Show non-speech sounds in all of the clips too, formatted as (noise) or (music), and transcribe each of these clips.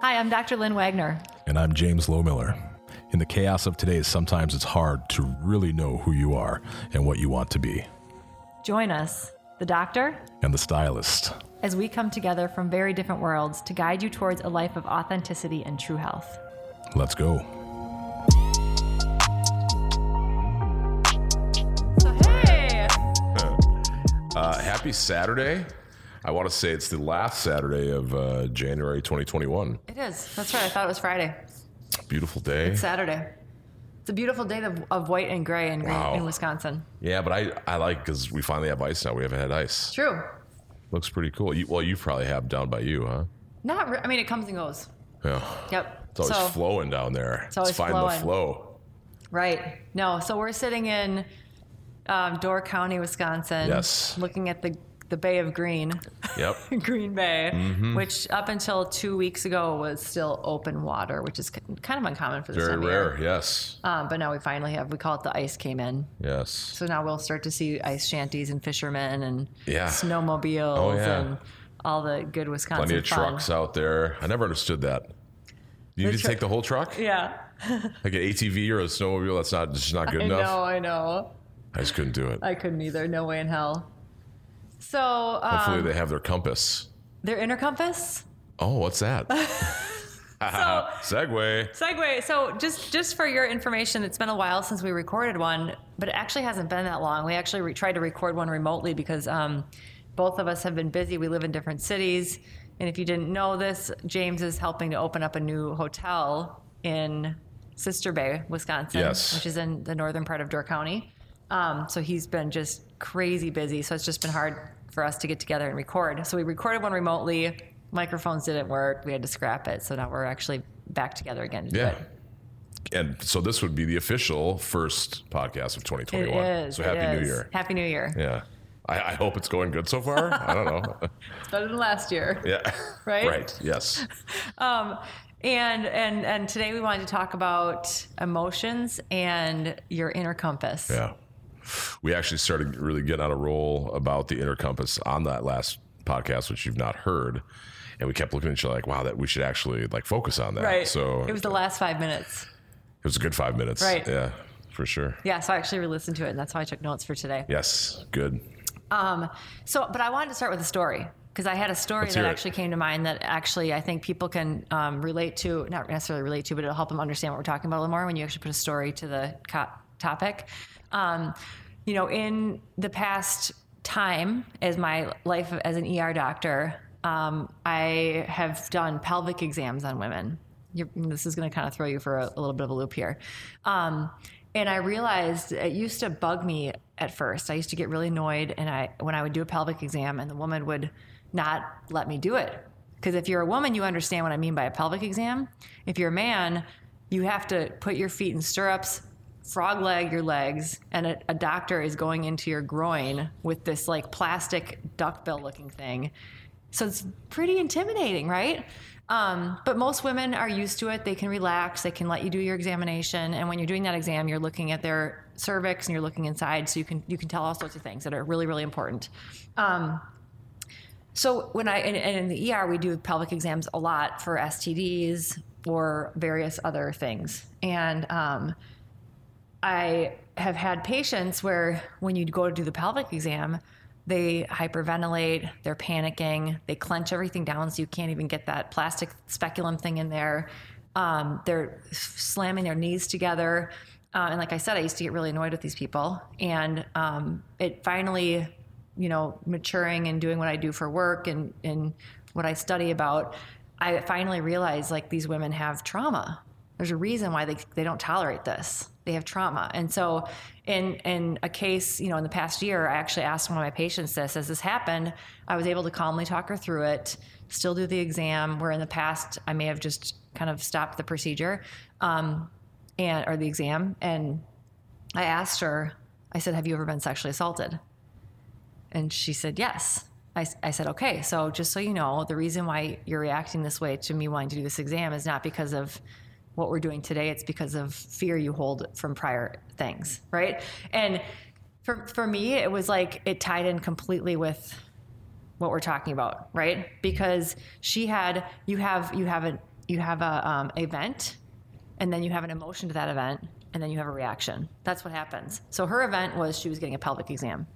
Hi, I'm Dr. Lynn Wagner. And I'm James Lowmiller. In the chaos of today, sometimes it's hard to really know who you are and what you want to be. Join us, the doctor And the stylist. as we come together from very different worlds to guide you towards a life of authenticity and true health. Let's go. So, hey! Uh, happy Saturday. I want to say it's the last Saturday of uh, January 2021. It is. That's right. I thought it was Friday. Beautiful day. Saturday. It's a beautiful day of, of white and gray in, Wow. in Wisconsin. Yeah, but I, I like because we finally have ice now. We haven't had ice. True. Looks pretty cool. You, well, you probably have down by you, huh? Not. Re- I mean, it comes and goes. Yeah. Yep. It's always so, flowing down there. It's, always find flowing. the flow. Right. No. So we're sitting in um, Door County, Wisconsin. Yes. Looking at the the Bay of Green, Yep. (laughs) Green Bay, Mm-hmm. which up until two weeks ago was still open water, which is kind of uncommon for this Very time of rare. year. Yes. Um, but now we finally have. We call it the ice came in. Yes. So now we'll start to see ice shanties and fishermen and Yeah. snowmobiles Oh, yeah. and all the good Wisconsin Plenty of fun. trucks out there. I never understood that. You need to tru- take the whole truck? Yeah. Like an ATV or a snowmobile? That's not just not good I enough. know. I know. I just couldn't do it. I couldn't either. No way in hell. So Hopefully um, they have their compass. their inner compass. Oh, what's that? (laughs) (laughs) Segway. Segue. So just just for your information, it's been a while since we recorded one, but it actually hasn't been that long. We actually re- tried to record one remotely because um, both of us have been busy. We live in different cities, and if you didn't know this, James is helping to open up a new hotel in Sister Bay, Wisconsin, Yes. which is in the northern part of Door County. Um, so he's been just crazy busy. So it's just been hard for us to get together and record. So we recorded one remotely. Microphones didn't work. We had to scrap it. So now we're actually back together again. To Yeah. it. And so this would be the official first podcast of 2021. is. So it happy New. Year. Happy New Year. Yeah. I, I hope it's going good so far. I don't know. (laughs) It's better than last year. (laughs) yeah. (laughs) Right? Right. Yes. Um, and and and today we wanted to talk about emotions and your inner compass. Yeah. We actually started really getting on a roll about the inner compass on that last podcast, which you've not heard. And we kept looking at each other like, wow, that we should actually like focus on that. Right. So it was the last five minutes. it was a good five minutes. Right. Yeah, for sure. Yeah, so I actually re-listened to it, and that's how I took notes for today. Yes. Good. Um, so, but I wanted to start with a story because I had a story that hear it. actually came to mind that actually I think people can um, relate to, not necessarily relate to, but it'll help them understand what we're talking about a little more when you actually put a story to the topic. Um, you know, in the past time as my life as an ER doctor, um, I have done pelvic exams on women. You're, this is going to kind of throw you for a, a little bit of a loop here. Um, and I realized it used to bug me at first. I used to get really annoyed, and I when I would do a pelvic exam, and the woman would not let me do it. Because if you're a woman, you understand what I mean by a pelvic exam. If you're a man, you have to put your feet in stirrups, frog leg your legs, and a, a doctor is going into your groin with this like plastic duckbill looking thing. So it's pretty intimidating, right? Um, but most women are used to it. They can relax. They can let you do your examination. And when you're doing that exam, you're looking at their cervix and you're looking inside, so you can you can tell all sorts of things that are really really important. Um, so when I and, in the ER we do pelvic exams a lot for STDs or various other things, and um, I have had patients where when you go to do the pelvic exam, they hyperventilate, they're panicking, they clench everything down so you can't even get that plastic speculum thing in there. Um, they're slamming their knees together. Uh, and like I said, I used to get really annoyed with these people. And um, it finally, you know, maturing and doing what I do for work and, and what I study about, I finally realized like these women have trauma there's a reason why they, they don't tolerate this they have trauma. And so in in a case you know in the past year i actually asked one of my patients this as this happened? I was able to calmly talk her through it still do the exam where in the past i may have just kind of stopped the procedure um, and or the exam and i asked her i said have you ever been sexually assaulted? And she said yes. I, I said, okay, so just so you know, the reason why you're reacting this way to me wanting to do this exam is not because of what we're doing today. It's because of fear you hold from prior things, right? And for, for me, it was like it tied in completely with what we're talking about, right? Because she had, you have, you have a, you have a um, event, and then you have an emotion to that event, and then you have a reaction. That's what happens. So her event was she was getting a pelvic exam,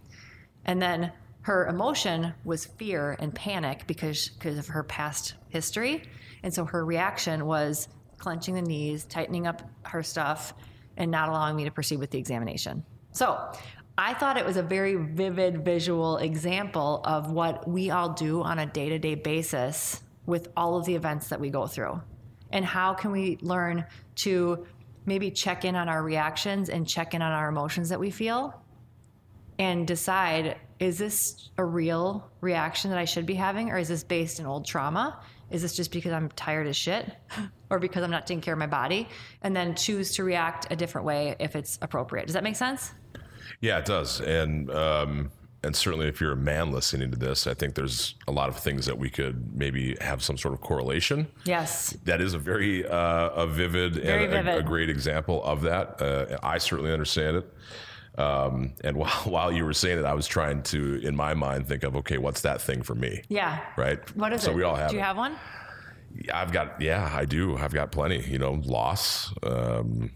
and then her emotion was fear and panic because because of her past history, and so her reaction was clenching the knees, tightening up her stuff, and not allowing me to proceed with the examination. So I thought it was a very vivid visual example of what we all do on a day to day basis with all of the events that we go through. And how can we learn to maybe check in on our reactions and check in on our emotions that we feel and decide is this a real reaction that I should be having or is this based in old trauma? Is this just because I'm tired as shit or because I'm not taking care of my body? And then choose to react a different way if it's appropriate. Does that make sense? Yeah, it does. And um, and certainly if you're a man listening to this, I think there's a lot of things that we could maybe have some sort of correlation. Yes. That is a very uh, a vivid Very and a- vivid. A, great example of that. Uh, I certainly understand it. Um, and (laughs) while, while you were saying it, I was trying to, in my mind, think of okay, what's that thing for me? Yeah. Right. What is so it? we all have. Do you it. have one? I've got, yeah, I do. I've got plenty. You know, loss. Um,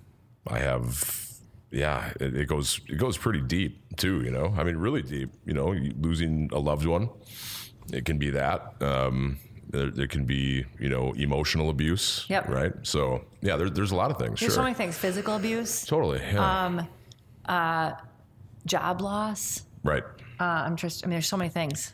I have, yeah. It, it goes, it goes pretty deep too. You know, I mean, really deep. You know, losing a loved one. It can be that. Um, there, there can be, you know, emotional abuse. Yep. Right. So yeah, there, there's a lot of things. There's sure. so many things. Physical abuse, totally. Yeah. job loss. right. Uh, I'm just. I mean, there's so many things.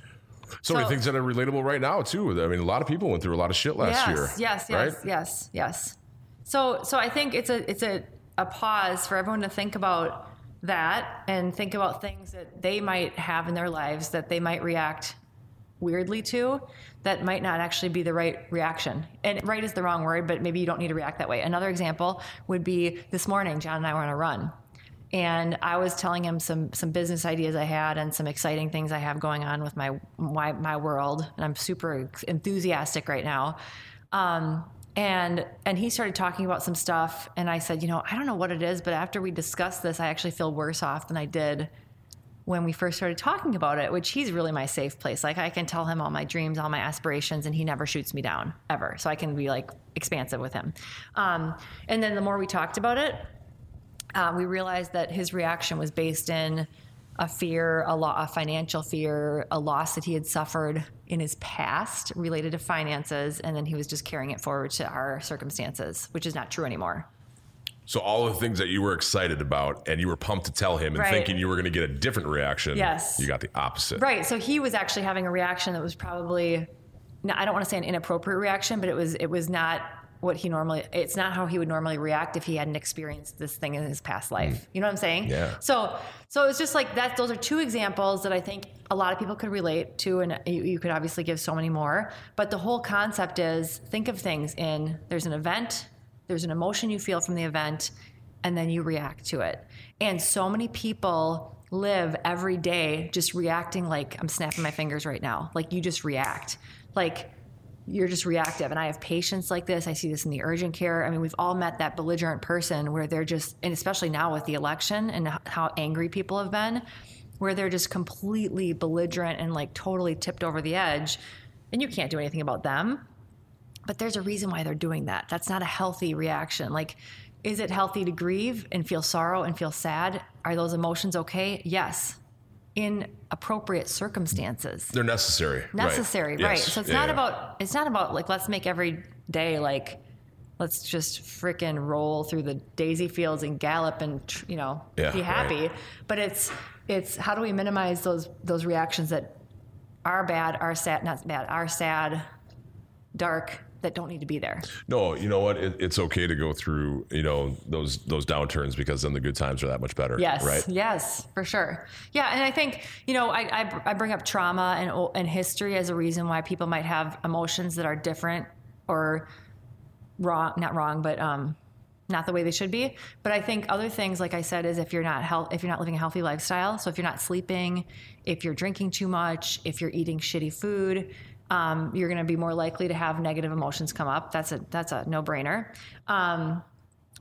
So, many things that are relatable right now too. I mean, a lot of people went through a lot of shit last yes, year. yes, yes, Right. yes, yes. So, so I think it's a it's a, a pause for everyone to think about that and think about things that they might have in their lives that they might react weirdly to that might not actually be the right reaction. And right is the wrong word, but maybe you don't need to react that way. Another example would be this morning, John and I were on a run. And I was telling him some some business ideas I had and some exciting things I have going on with my my, my world, and I'm super enthusiastic right now. Um, and and he started talking about some stuff, and I said, you know, I don't know what it is, but after we discussed this, I actually feel worse off than I did when we first started talking about it, which he's really my safe place. Like I can tell him all my dreams, all my aspirations, and he never shoots me down ever. So I can be like expansive with him. Um, and then the more we talked about it, uh, we realized that his reaction was based in a fear, a, lo- a financial fear, a loss that he had suffered in his past related to finances, and then he was just carrying it forward to our circumstances, which is not true anymore. So all the things that you were excited about and you were pumped to tell him and Right. thinking you were going to get a different reaction. Yes. You got the opposite. Right. So he was actually having a reaction that was probably, I don't want to say an inappropriate reaction, but it was it was not what he normally. It's not how he would normally react if he hadn't experienced this thing in his past life. Mm. You know what I'm saying? Yeah. So so it's just like that. Those are two examples that I think a lot of people could relate to, and you, you could obviously give so many more. But the whole concept is think of things in there's an event, there's an emotion you feel from the event, and then you react to it. And so many people live every day just reacting like I'm snapping my fingers right now. Like you just react. Like you're just reactive. And I have patients like this. I see this in the urgent care. I mean, we've all met that belligerent person where they're just, and especially now with the election and how angry people have been, where they're just completely belligerent and like totally tipped over the edge. And you can't do anything about them but there's a reason why they're doing that. That's not a healthy reaction. Like, is it healthy to grieve and feel sorrow and feel sad? Are those emotions okay? Yes, in appropriate circumstances. They're necessary. right. Necessary, right? Yes. So it's Yeah, not yeah. about it's not about like let's make every day like let's just frickin' roll through the daisy fields and gallop and you know Yeah, be happy. right. But it's it's how do we minimize those those reactions that are bad, are sad, not bad, are sad, dark that don't need to be there. No, you know what? It, it's okay to go through, you know, those those downturns because then the good times are that much better. Yes. Right. Yes, for sure. Yeah, and I think you know I, I, I bring up trauma and and history as a reason why people might have emotions that are different or wrong, not wrong, but um, not the way they should be. But I think other things, like I said, is if you're not health, if you're not living a healthy lifestyle. So if you're not sleeping, if you're drinking too much, if you're eating shitty food. Um, you're going to be more likely to have negative emotions come up. That's a that's a no brainer. Um,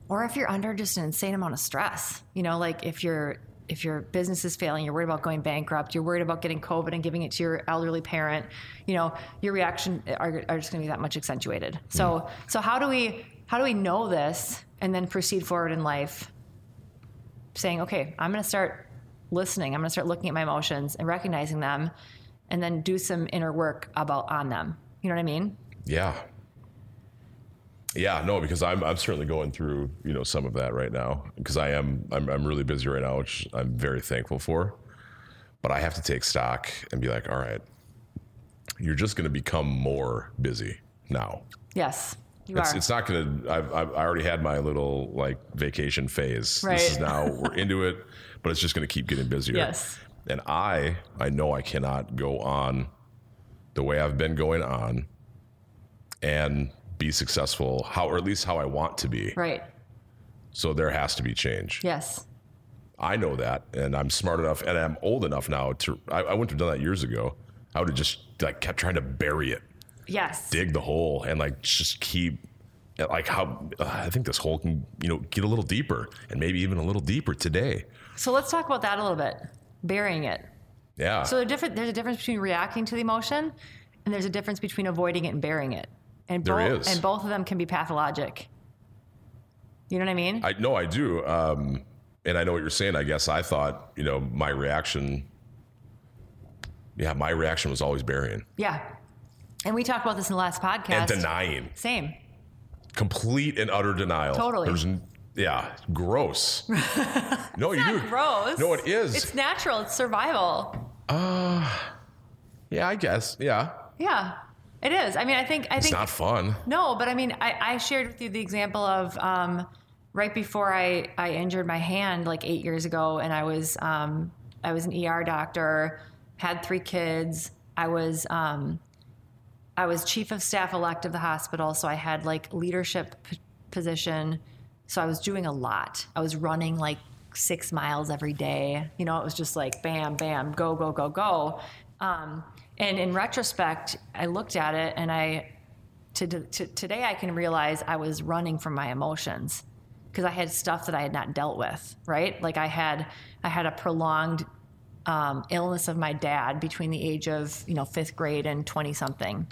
or if you're under just an insane amount of stress, you know, like if you're if your business is failing, you're worried about going bankrupt, you're worried about getting COVID and giving it to your elderly parent, you know, your reaction are, are just going to be that much accentuated. So, so how do we how do we know this and then proceed forward in life, saying, okay, I'm going to start listening, I'm going to start looking at my emotions and recognizing them, and then do some inner work about on them. You know what I mean? Yeah. Yeah, no, because I'm I'm certainly going through you know some of that right now because I am I'm I'm really busy right now, which I'm very thankful for. But I have to take stock and be like, all right, you're just going to become more busy now. Yes, you It's, are. it's not going to. I've, I've I already had my little like vacation phase. Right. This is now we're into it, but it's just going to keep getting busier. Yes. And I I know I cannot go on the way I've been going on and be successful how or at least how I want to be. right. So there has to be change. Yes. I know that, and I'm smart enough, and I'm old enough now to. I, I wouldn't have done that years ago. I would have just like kept trying to bury it, Yes. dig the hole, and like just keep. Like how uh, I think this hole can, you know, get a little deeper, and maybe even a little deeper today. So let's talk about that a little bit. Burying it. Yeah. So there's a different, there's a difference between reacting to the emotion, and there's a difference between avoiding it and burying it. And There both, is. And both of them can be pathologic. You know what I mean? I know I do, um, and I know what you're saying. I guess I thought, you know, my reaction. Yeah, my reaction was always burying yeah. And we talked about this in the last podcast. and denying, Same. complete and utter denial. Totally. There's, yeah, gross. (laughs) no, you do. Gross. No, it is. It's natural. It's survival. yeah, I guess. Yeah, Yeah. It is. I mean, I think I it's think not fun. No, but I mean, I, I shared with you the example of um, right before I, I injured my hand like eight years ago, and I was um, I was an ER doctor, had three kids. I was um, I was chief of staff elect of the hospital, so I had like leadership p- position. So I was doing a lot. I was running like six miles every day. You know, it was just like bam, bam, go, go, go, go. Um, and in retrospect, I looked at it and I to, to, today I can realize I was running from my emotions because I had stuff that I had not dealt with, right? Like I had I had a prolonged um, illness of my dad between the age of you know fifth grade and twenty something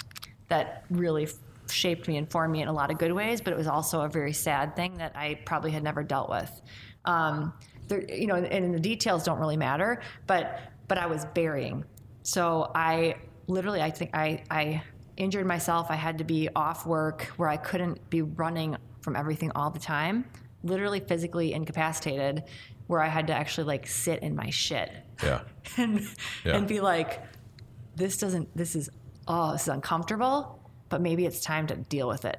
that really shaped me and formed me in a lot of good ways, but it was also a very sad thing that I probably had never dealt with. Um, there, you know, and the details don't really matter, but but I was burying. So I literally, I think I I injured myself. I had to be off work where I couldn't be running from everything all the time. Literally physically incapacitated, where I had to actually like sit in my shit Yeah, (laughs) and Yeah. and be like, this doesn't. This is oh, this is uncomfortable, but maybe it's time to deal with it.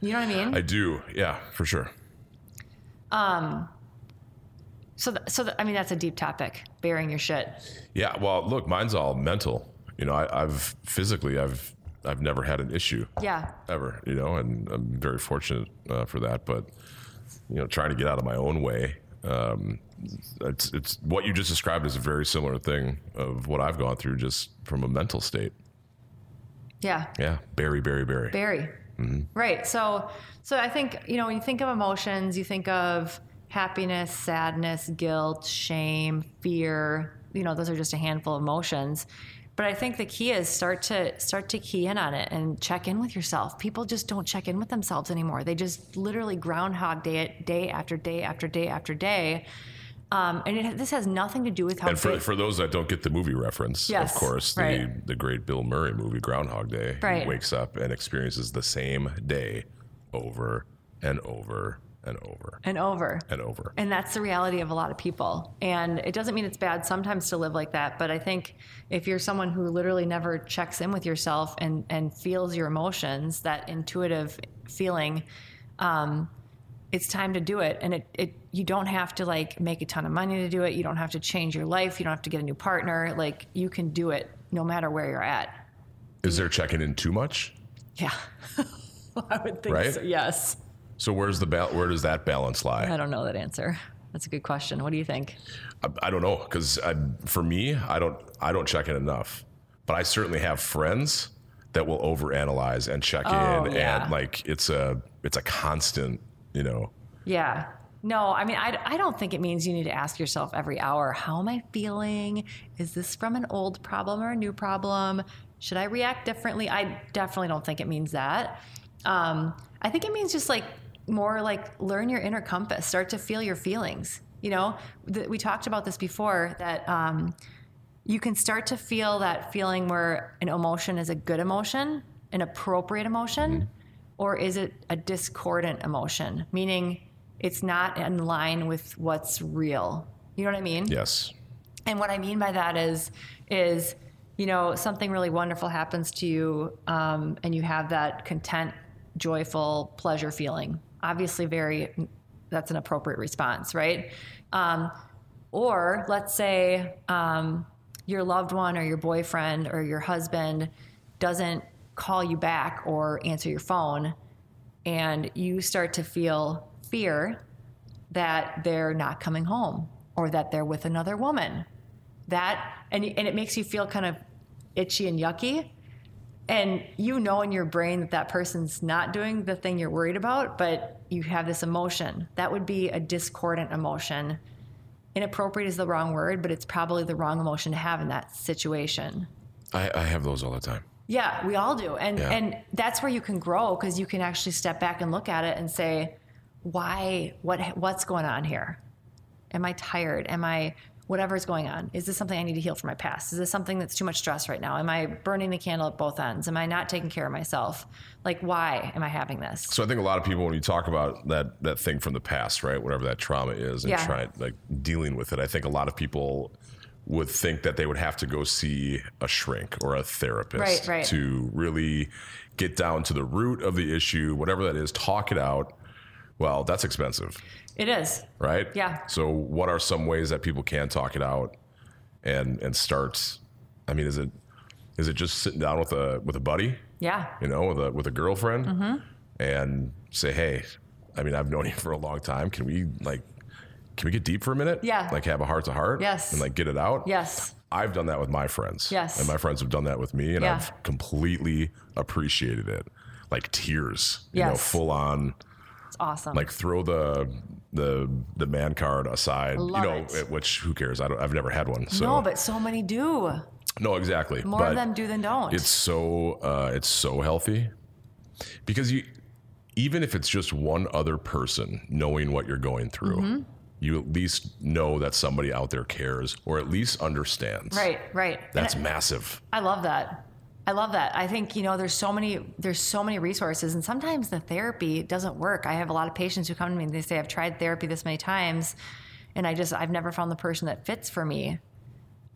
You know what I mean? I do. Yeah, for sure. Um, so, th- so th- I mean, that's a deep topic. Bearing your shit. Yeah. Well, look, mine's all mental. You know, I, I've physically, I've, I've never had an issue Yeah. ever. You know, and I'm very fortunate uh, for that. But you know, trying to get out of my own way. Um, it's, it's what you just described is a very similar thing of what I've gone through just from a mental state. Yeah. Yeah, Barry, Barry, Barry. Barry. Mm-hmm. Right. So, so I think you know when you think of emotions, you think of happiness, sadness, guilt, shame, fear. You know, those are just a handful of emotions. But I think the key is start to start to key in on it and check in with yourself. People just don't check in with themselves anymore. They just literally groundhog day day after day after day after day. Um, and it, this has nothing to do with how And for, for those that don't get the movie reference, Yes, of course, the, right. the great Bill Murray movie, Groundhog Day, he Right. wakes up and experiences the same day over and over and over and over. and over. And that's the reality of a lot of people. And it doesn't mean it's bad sometimes to live like that. But I think if you're someone who literally never checks in with yourself and, and feels your emotions, that intuitive feeling, um, it's time to do it. And it, it you don't have to like make a ton of money to do it. You don't have to change your life. You don't have to get a new partner. Like you can do it no matter where you're at. Is there checking in too much? Yeah. (laughs) I would think Right? so. Yes. So where's the ba- where does that balance lie? I don't know that answer. That's a good question. What do you think? I, I don't know because for me, I don't I don't check in enough, but I certainly have friends that will overanalyze and check Oh, in, yeah. and like it's a it's a constant, you know. Yeah. No, I mean, I, I don't think it means you need to ask yourself every hour, how am I feeling? Is this from an old problem or a new problem? Should I react differently? I definitely don't think it means that. Um, I think it means just like more like learn your inner compass, start to feel your feelings. You know, th- we talked about this before that um, you can start to feel that feeling where an emotion is a good emotion, an appropriate emotion, or is it a discordant emotion, meaning it's not in line with what's real. You know what I mean? Yes. And what I mean by that is, is you know, something really wonderful happens to you, um, and you have that content, joyful, pleasure feeling. Obviously, very that's an appropriate response, right? Um, or let's say um, your loved one or your boyfriend or your husband doesn't call you back or answer your phone, and you start to feel fear that they're not coming home or that they're with another woman. That and and it makes you feel kind of itchy and yucky. And you know in your brain that that person's not doing the thing you're worried about, but you have this emotion. That would be a discordant emotion. Inappropriate is the wrong word, but it's probably the wrong emotion to have in that situation. I, I have those all the time. Yeah, we all do. And Yeah. and that's where you can grow because you can actually step back and look at it and say, why what what's going on here? Am I tired? Am I whatever's going on? Is this something I need to heal from my past? Is this something that's too much stress right now? Am I burning the candle at both ends? Am I not taking care of myself? Like why am I having this? So I think a lot of people, when you talk about that that thing from the past, right, whatever that trauma is, and Yeah. try like dealing with it, I think a lot of people would think that they would have to go see a shrink or a therapist Right, right. to really get down to the root of the issue, whatever that is, talk it out. Well, that's expensive, It is. right? Yeah. So, what are some ways that people can talk it out and and start? I mean, is it is it just sitting down with a with a buddy? Yeah. you know, with a with a girlfriend, Mm-hmm. and say, hey, I mean, I've known you (laughs) for a long time. Can we like, can we get deep for a minute? Yeah. like have a heart to heart. Yes. and like get it out. Yes. I've done that with my friends. Yes. and my friends have done that with me, and Yeah. I've completely appreciated it. Like tears, you know, full on. It's awesome. Like throw the the the man card aside. Love you know, it. which who cares? I don't. I've never had one. So no, but so many do. no, exactly. More but of them do than don't. it's so uh, it's so healthy because you even if it's just one other person knowing what you're going through Mm-hmm. You at least know that somebody out there cares or at least understands right, right. And that's massive I love that. I love that. I think you know there's so many there's so many resources and sometimes the therapy doesn't work. I have a lot of patients who come to me and they say I've tried therapy this many times and I just I've never found the person that fits for me.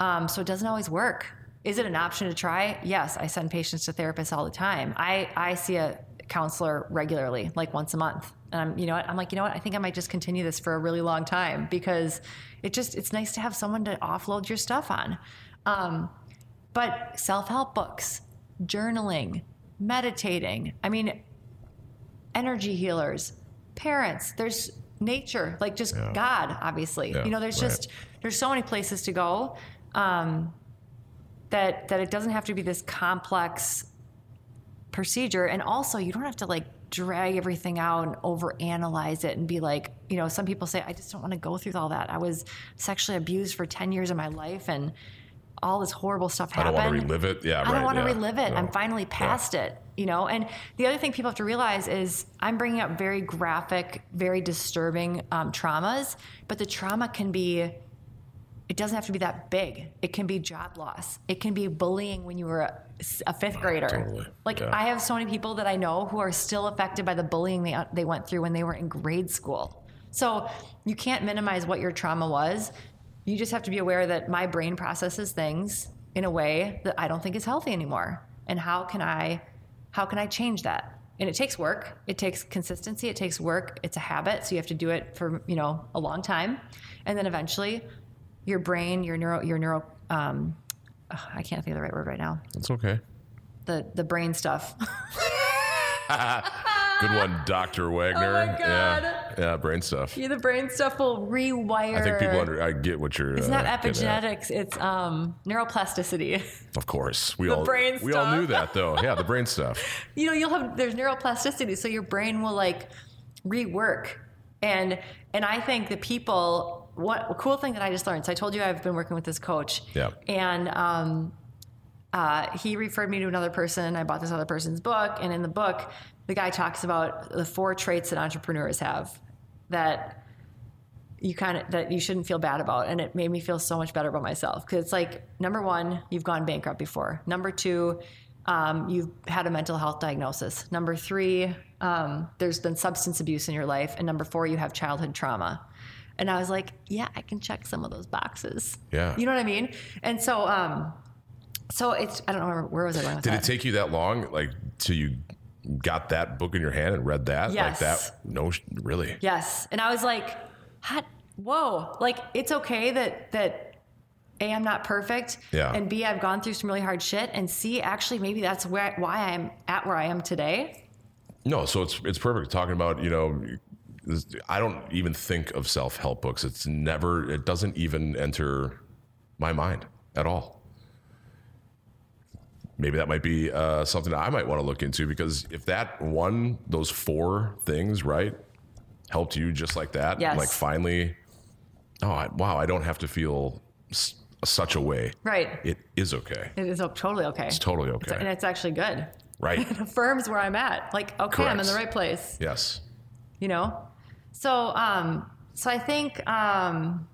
Um, so it doesn't always work. Is it an option to try? Yes, I send patients to therapists all the time. I I see a counselor regularly, like once a month. And I'm, you know what? I'm like, you know what? I think I might just continue this for a really long time because it just it's nice to have someone to offload your stuff on. Um, but self-help books, journaling, meditating. I mean, energy healers, parents. There's nature, like just Yeah. God, obviously. Yeah, you know, there's right. just there's so many places to go um, that that it doesn't have to be this complex procedure, and also you don't have to like drag everything out and overanalyze it and be like, you know, some people say, I just don't want to go through all that. I was sexually abused for ten years of my life, and all this horrible stuff happened. i don't want to relive it yeah I don't want to relive it. I'm finally past it, you know? And the other thing people have to realize is I'm bringing up very graphic, very disturbing um, traumas, but the trauma can be, it doesn't have to be that big. It can be job loss. It can be bullying when you were a, a fifth grader. totally. Like Yeah. I have so many people that I know who are still affected by the bullying they, uh, they went through when they were in grade school. So you can't minimize what your trauma was. You just have to be aware that my brain processes things in a way that I don't think is healthy anymore. And how can I how can I change that? And it takes work. It takes consistency. It takes work. It's a habit, so you have to do it for you know a long time, and then eventually, your brain, your neuro, your neuro. Um, ugh, I can't think of the right word right now. it's okay The the brain stuff. (laughs) good one dr wagner Oh my God. yeah yeah brain stuff yeah, the brain stuff will rewire. i think people under i get what you're It's uh, not epigenetics. It's um, neuroplasticity. (laughs) of course we The all brain we all knew that though yeah the brain (laughs) stuff you know, you'll have there's neuroplasticity, so your brain will like rework And and I think the people what a cool thing that I just learned. So I told you I've been working with this coach. Yeah. And um uh, he referred me to another person. I bought this other person's book, and in the book, the guy talks about the four traits that entrepreneurs have that you kind of that you shouldn't feel bad about, and it made me feel so much better about myself because it's like number one, you've gone bankrupt before. Number two, um, you've had a mental health diagnosis. Number three, um, there's been substance abuse in your life, and number four, you have childhood trauma. And I was like, yeah, I can check some of those boxes. Yeah. you know what I mean. And so, um, so it's I don't know where, was I going Did that. it take you that long, like, till you got that book in your hand and read that? Yes. Like that? No, really. Yes. And I was like, hot, whoa, like it's okay that, that A, I'm not perfect. Yeah. And B, I've gone through some really hard shit. And C, actually, maybe that's where, why I'm at where I am today. No, so it's it's perfect talking about you know. I don't even think of self help books. It's never. It doesn't even enter my mind at all. Maybe that might be uh, something that I might want to look into because if that one, those four things, right, helped you just like that, Yes. like finally, oh I, wow, I don't have to feel s- such a way. Right. It is okay. It is totally okay. It's totally okay. And it's actually good. right. (laughs) It affirms where I'm at. Like, okay, I'm in the right place. yes. you know so um so i think um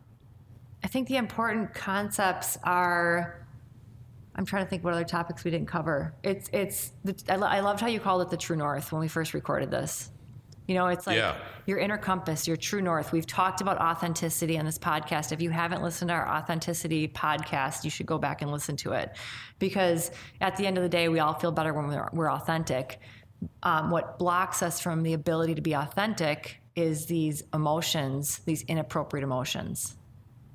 i think the important concepts are i'm trying to think what other topics we didn't cover. It's it's the, I, lo- I loved how you called it the true north when we first recorded this. You know it's like Yeah. your inner compass your true north. We've talked about authenticity on this podcast. If you haven't listened to our authenticity podcast you should go back and listen to it. Because at the end of the day we all feel better when we're, we're authentic. Um, what blocks us from the ability to be authentic is these emotions, these inappropriate emotions.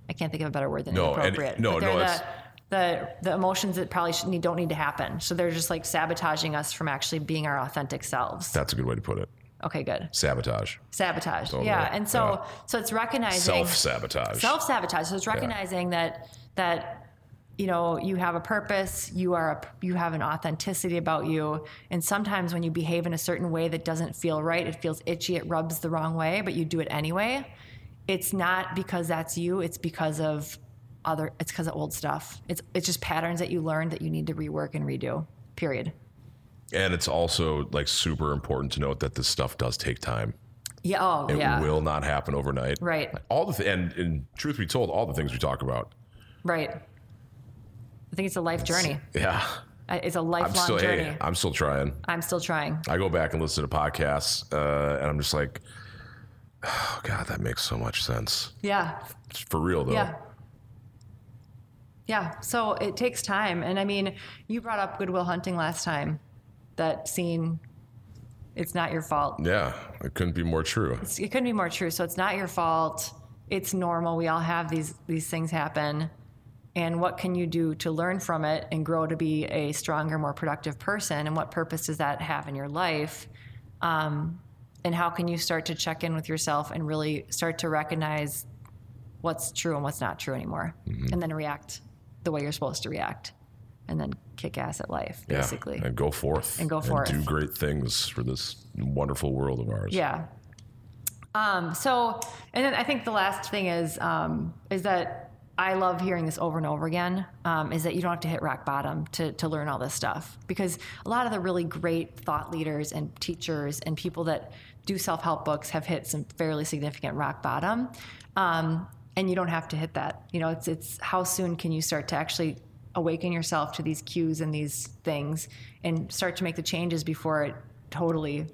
I can't think of a better word than No, and- inappropriate. no, but no, the, the the emotions that probably should need, don't need to happen. So they're just like sabotaging us from actually being our authentic selves. That's a good way to put it. Okay, good. Sabotage. Sabotage. Totally. Yeah, and so Yeah. so it's recognizing Self sabotage. self sabotage. So it's recognizing that that you know you have a purpose, you are a, you have an authenticity about you, and sometimes when you behave in a certain way that doesn't feel right, it feels itchy, it rubs the wrong way, but you do it anyway. It's not because that's you. It's because of other. It's because of old stuff. It's it's just patterns that you learned that you need to rework and redo. Period. And it's also like super important to note that this stuff does take time. Yeah. Oh, yeah. It yeah. will not happen overnight. Right. All the th- and, and truth be told, all the things we talk about. Right. I think it's a life journey. Yeah. Uh, It's a I'm lifelong still journey. hey, I'm still trying. I'm still trying. I go back and listen to podcasts, uh, and I'm just like, oh god, that makes so much sense. Yeah. For real though. Yeah. Yeah. So it takes time. And I mean, you brought up Good Will Hunting last time. That scene, it's not your fault. Yeah, it couldn't be more true. It's- It couldn't be more true. So it's not your fault. It's normal. We all have these these things happen. And what can you do to learn from it and grow to be a stronger, more productive person? And what purpose does that have in your life? Um, and how can you start to check in with yourself and really start to recognize what's true and what's not true anymore, and then react the way you're supposed to react, and then kick ass at life, Yeah, basically. and go forth And go forth. do great things for this wonderful world of ours. Yeah. Um, so, and then I think the last thing is um, is that I love hearing this over and over again. Um, is that you don't have to hit rock bottom to to learn all this stuff because a lot of the really great thought leaders and teachers and people that do self help books have hit some fairly significant rock bottom. Um, and you don't have to hit that. You know, it's it's how soon can you start to actually awaken yourself to these cues and these things and start to make the changes before it totally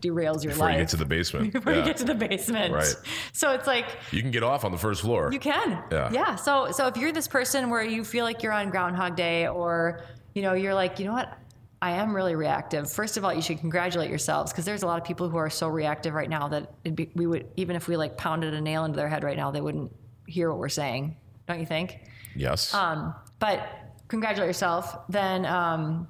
derails your Before life Before you get to the basement. (laughs) before yeah. you get to the basement. Right. So it's like You can get off on the first floor. you can. Yeah. Yeah. So so if you're this person where you feel like you're on Groundhog Day, or you know you're like, you know what, I am really reactive. First of all, you should congratulate yourselves because there's a lot of people who are so reactive right now that it'd be, we would even if we like pounded a nail into their head right now, they wouldn't hear what we're saying. Don't you think? yes. Um, but congratulate yourself. Then um,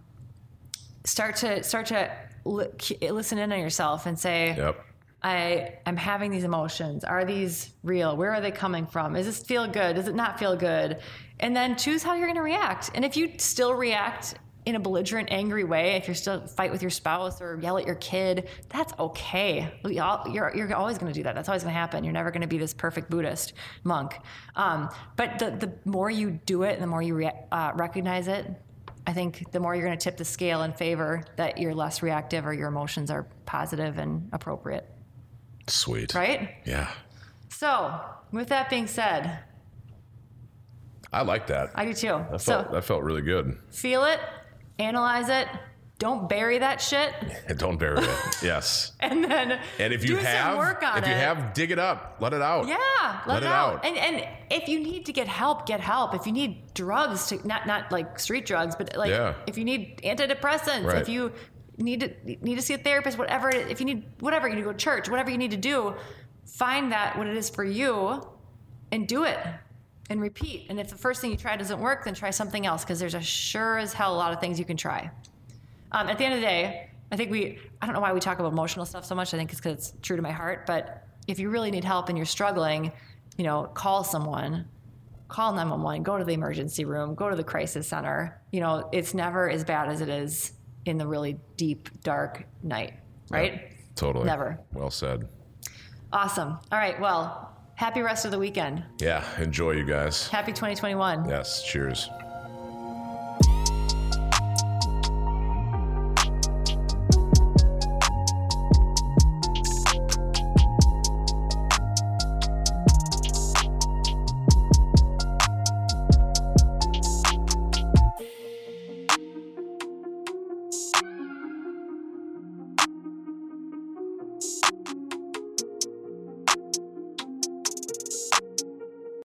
start to start to li- listen in on yourself and say, yep. I am having these emotions. Are these real? Where are they coming from? Does this feel good? Does it not feel good? And then choose how you're going to react. And if you still react in a belligerent, angry way, if you're still fight with your spouse or yell at your kid, that's okay. All, you're, you're always going to do that. That's always going to happen. You're never going to be this perfect Buddhist monk. Um, but the, the more you do it and the more you re- uh, recognize it, I think the more you're going to tip the scale in favor that you're less reactive or your emotions are positive and appropriate. Sweet. Right? Yeah. So, with that being said, I like that. I do too. That so, that felt really good. feel it, analyze it, don't bury that shit, (laughs) don't bury it. yes. (laughs) and then And if you do have, work on if it. you have, dig it up. Let it out. yeah, let, Let it, it out. out. And and if you need to get help, get help. If you need drugs to not not like street drugs, but like Yeah. if you need antidepressants, Right. if you need to need to see a therapist, whatever. If you need whatever, you need to go to church, whatever you need to do, find that what it is for you, and do it. And repeat. And if the first thing you try doesn't work, then try something else because there's a sure as hell a lot of things you can try. Um, at the end of the day, I think we, I don't know why we talk about emotional stuff so much. I think it's because it's true to my heart. But if you really need help and you're struggling, you know, call someone, call 911, go to the emergency room, go to the crisis center. You know, it's never as bad as it is in the really deep, dark night, right? Yep. Totally. Never. Well said. Awesome. All right. Well, happy rest of the weekend. Yeah. Enjoy, you guys. Happy 2021. Yes. Cheers.